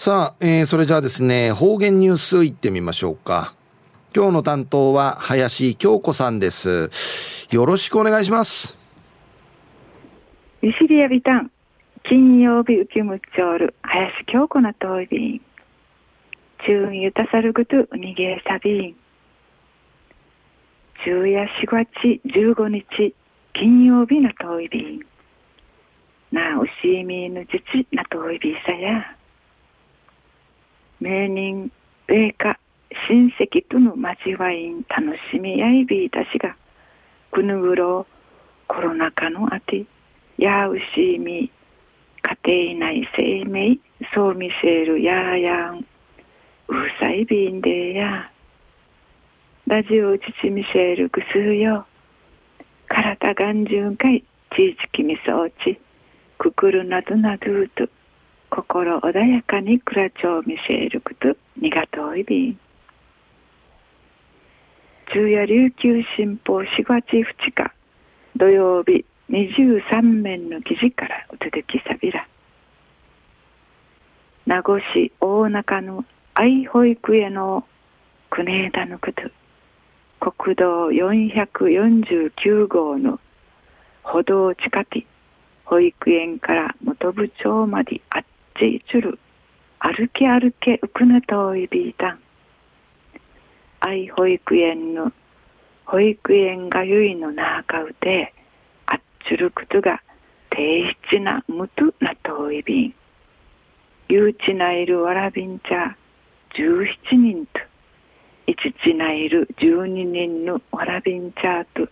さあ、えー、それじゃあですね、方言ニュースいってみましょうか。今日の担当は林京子さんです。よろしくお願いします。ゆしりやびたん、金曜日受けむちょる、林京子なといびん。中ゆたさるぐとうにげさびん。中夜4月15日、金曜日なといびん。なうしみぬじちなといびさや。名人米家親戚との交わいん楽しみやいびいたしがくぬぐろコロナ禍のあてやうしみ家庭内生命そう見せるやーやんうさいびんでや。ラジオ父見せるくすうよ。体眼中かいちいちきみそうちくくるなどなどと。心穏やかにクラチョウミシェルクと。ニガトイビン昼夜琉球新報4月2日。土曜日23面の記事からお届けさびら。名護市大中の愛保育への国枝のこと。国道449号の歩道近く保育園から元部長まであっちちる。歩け歩けうくぬといびいたん。愛保育園の保育園がゆいのなあかうてあっちゅることが定質なむとなといびんゆうちないるわらびんちゃ17人と。いちちないる12人のわらびんちゃと。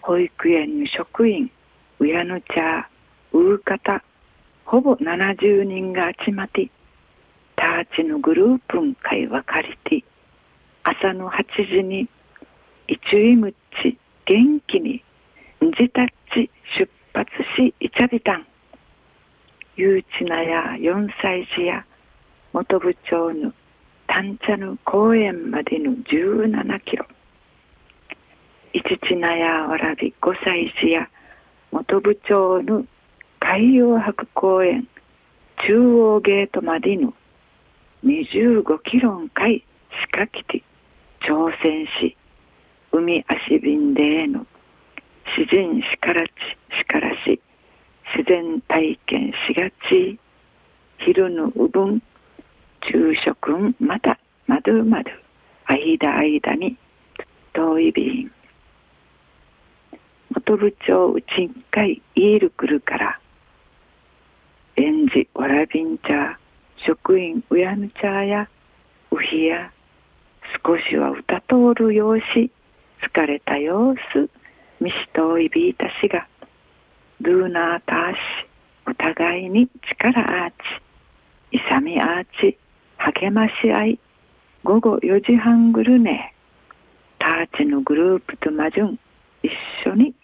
保育園の職員うやぬちゃううかた。ほぼ70人が集まってターチのグループン会話借りて朝の8時に一位むっち元気にんじたっち出発しいちゃびたんゆうちなや4歳児や元部長の丹茶の公園までの17キロ。いちちなやわらび5歳児や元部長の海洋博公園中央ゲートまでの25キロんかいしかきて挑戦し海足便での自然しからちしからし自然体験しがち昼のうぶん昼食んまたまどまど間間に遠い便。元部長うちんかいイールくるから園児わらびん茶職員うやぬ茶やうひや少しは歌通る様子疲れた様子みしといびいたしがルーナーターシお互いに力アーチ勇みアーチ励まし合い午後4時半ぐるねターチのグループとマジュン一緒に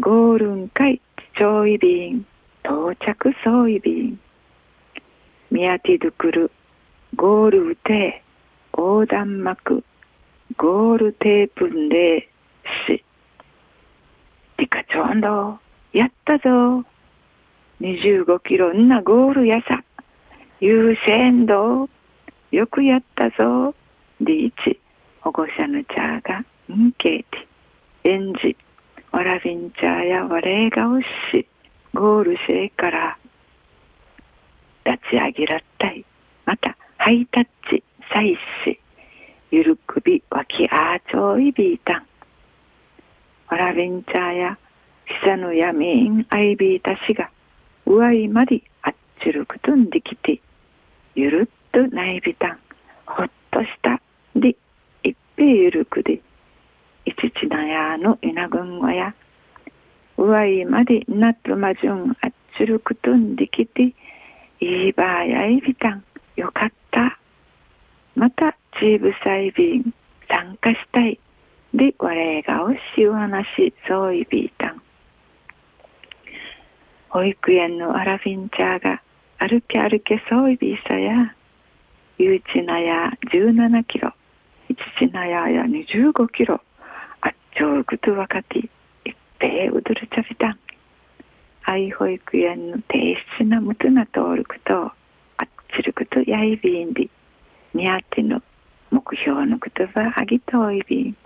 ゴールン会ちょいびん。到着総意便宮ティドゥクルゴールウテ横断幕ゴールテープンレーシリカチョンドやったぞ。25キロんなゴールやさ。優先度。よくやったぞ。リーチ。保護者のチャーがんけいて園児わらびんチャーやわれがおし。ゴールしてから立ち上げらったい。またハイタッチサイシゆるくびわきあーちょいびいたんわらびんちゃやひさぬやみんあいびいたしがうわいまりあっちるくとんできてゆるっとないびたんほっとした。でいっぺゆるくでいちちなやのいなぐんわやうわいまでなっとまじゅんあっちるくとんできていいばあやいびたんよかった。またチーブサイビン参加したい。で我がおしお話そういびいたん保育園のアラフィンチャーが歩け歩けそういびいさやゆうちなや17キロいちちなやや25キロあっちょうぐとわかってべうどるちゃびたん愛保育園の低質なむとなとおるくとることやいびんで、にあっての目標の言葉あぎとおいびん。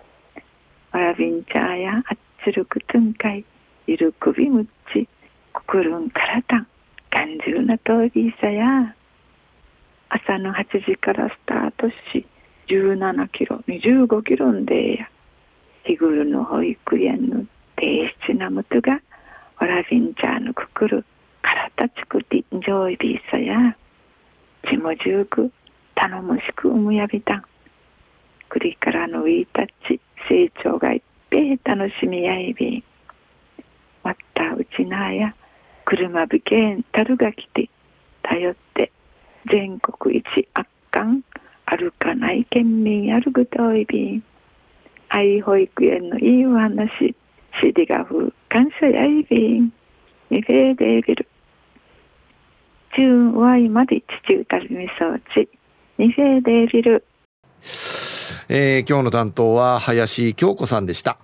わらびんちゃやあっつるくとんかい、いるくびむっち、くくるんからたん、感じるなといびさや。朝の8時からスタートし、17キロ、25キロんでや。日頃の保育園の低質なむとが、わらびんちゃのくくる、からたちくてんじょういびさや。ちもじゅうく、頼もしくうむやびたん。くりからのいたち、成長がいっぺい楽しみやいびん。わったうちなや、車びけんたるがきて、頼って全国一圧巻歩かない県民やるぐといびん愛保育園のいいお話しりがふ感謝やいびん。にべでびる。中ワイまで父うたりみそうち。にべでびる。えー、今日の担当は林京子さんでした。